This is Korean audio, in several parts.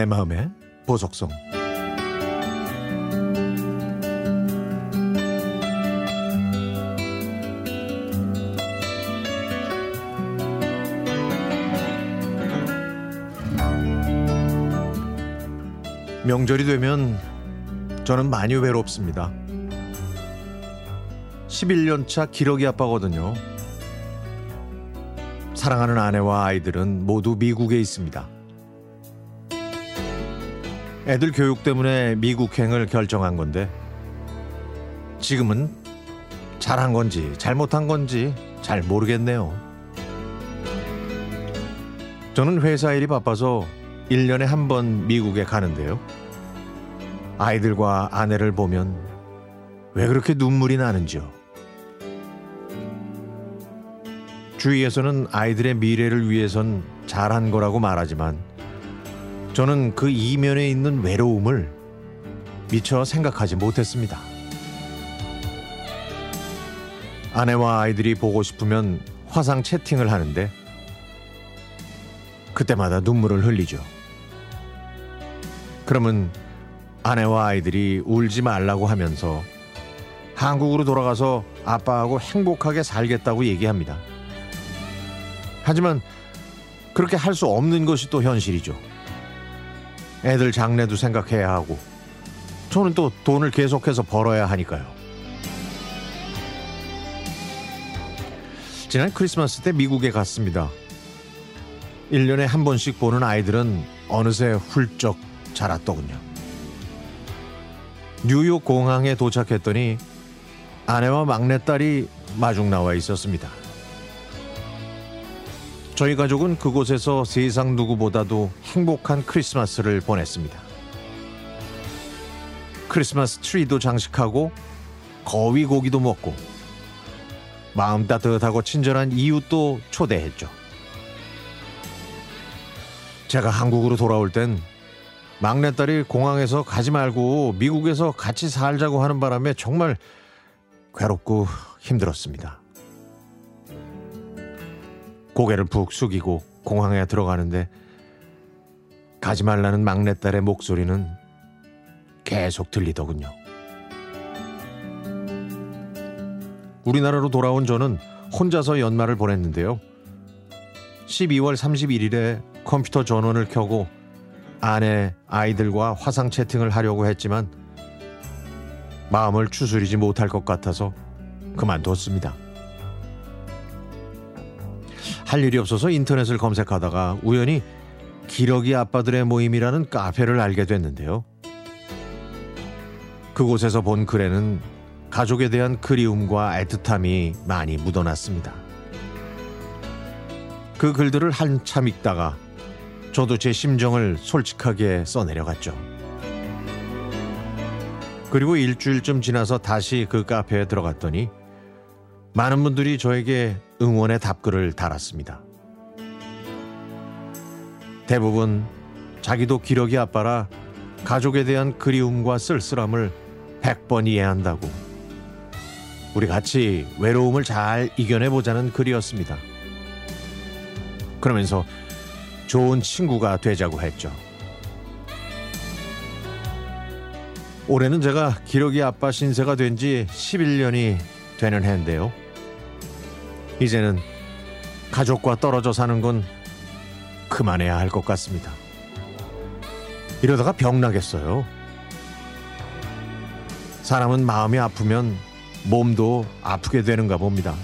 내 마음의 보석성 명절이 되면 저는 많이 외롭습니다. 11년차 기러기 아빠거든요. 사랑하는 아내와 아이들은 모두 미국에 있습니다. 애들 교육 때문에 미국행을 결정한 건데 지금은 잘한 건지 잘못한 건지 잘 모르겠네요. 저는 회사 일이 바빠서 1년에 한 번 미국에 가는데요. 아이들과 아내를 보면 왜 그렇게 눈물이 나는지요. 주위에서는 아이들의 미래를 위해선 잘한 거라고 말하지만 저는 그 이면에 있는 외로움을 미처 생각하지 못했습니다. 아내와 아이들이 보고 싶으면 화상 채팅을 하는데 그때마다 눈물을 흘리죠. 그러면 아내와 아이들이 울지 말라고 하면서 한국으로 돌아가서 아빠하고 행복하게 살겠다고 얘기합니다. 하지만 그렇게 할 수 없는 것이 또 현실이죠. 애들 장래도 생각해야 하고 저는 또 돈을 계속해서 벌어야 하니까요. 지난 크리스마스 때 미국에 갔습니다. 1년에 한 번씩 보는 아이들은 어느새 훌쩍 자랐더군요. 뉴욕 공항에 도착했더니 아내와 막내딸이 마중 나와 있었습니다. 저희 가족은 그곳에서 세상 누구보다도 행복한 크리스마스를 보냈습니다. 크리스마스 트리도 장식하고 거위 고기도 먹고 마음 따뜻하고 친절한 이웃도 초대했죠. 제가 한국으로 돌아올 땐 막내딸이 공항에서 가지 말고 미국에서 같이 살자고 하는 바람에 정말 괴롭고 힘들었습니다. 고개를 푹 숙이고 공항에 들어가는데 가지 말라는 막내딸의 목소리는 계속 들리더군요. 우리나라로 돌아온 저는 혼자서 연말을 보냈는데요. 12월 31일에 컴퓨터 전원을 켜고 아내, 아이들과 화상 채팅을 하려고 했지만 마음을 추스리지 못할 것 같아서 그만뒀습니다. 할 일이 없어서 인터넷을 검색하다가 우연히 기러기 아빠들의 모임이라는 카페를 알게 됐는데요. 그곳에서 본 글에는 가족에 대한 그리움과 애틋함이 많이 묻어났습니다. 그 글들을 한참 읽다가 저도 제 심정을 솔직하게 써내려갔죠. 그리고 일주일쯤 지나서 다시 그 카페에 들어갔더니 많은 분들이 저에게 응원의 답글을 달았습니다. 대부분 자기도 기러기 아빠라 가족에 대한 그리움과 쓸쓸함을 100번 이해한다고 우리 같이 외로움을 잘 이겨내보자는 글이었습니다. 그러면서 좋은 친구가 되자고 했죠. 올해는 제가 기러기 아빠 신세가 된 지 11년이 되는 해인데요. 이제는 가족과 떨어져 사는 건 그만해야 할 것 같습니다. 이러다가 병 나겠어요. 사람은 마음이 아프면 몸도 아프게 되는가 봅니다.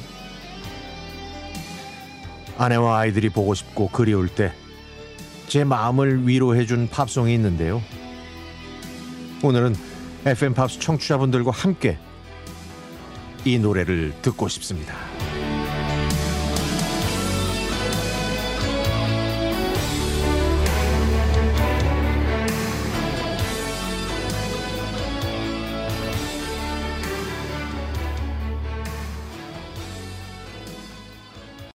아내와 아이들이 보고 싶고 그리울 때 제 마음을 위로해준 팝송이 있는데요. 오늘은 FM 팝스 청취자분들과 함께 이 노래를 듣고 싶습니다.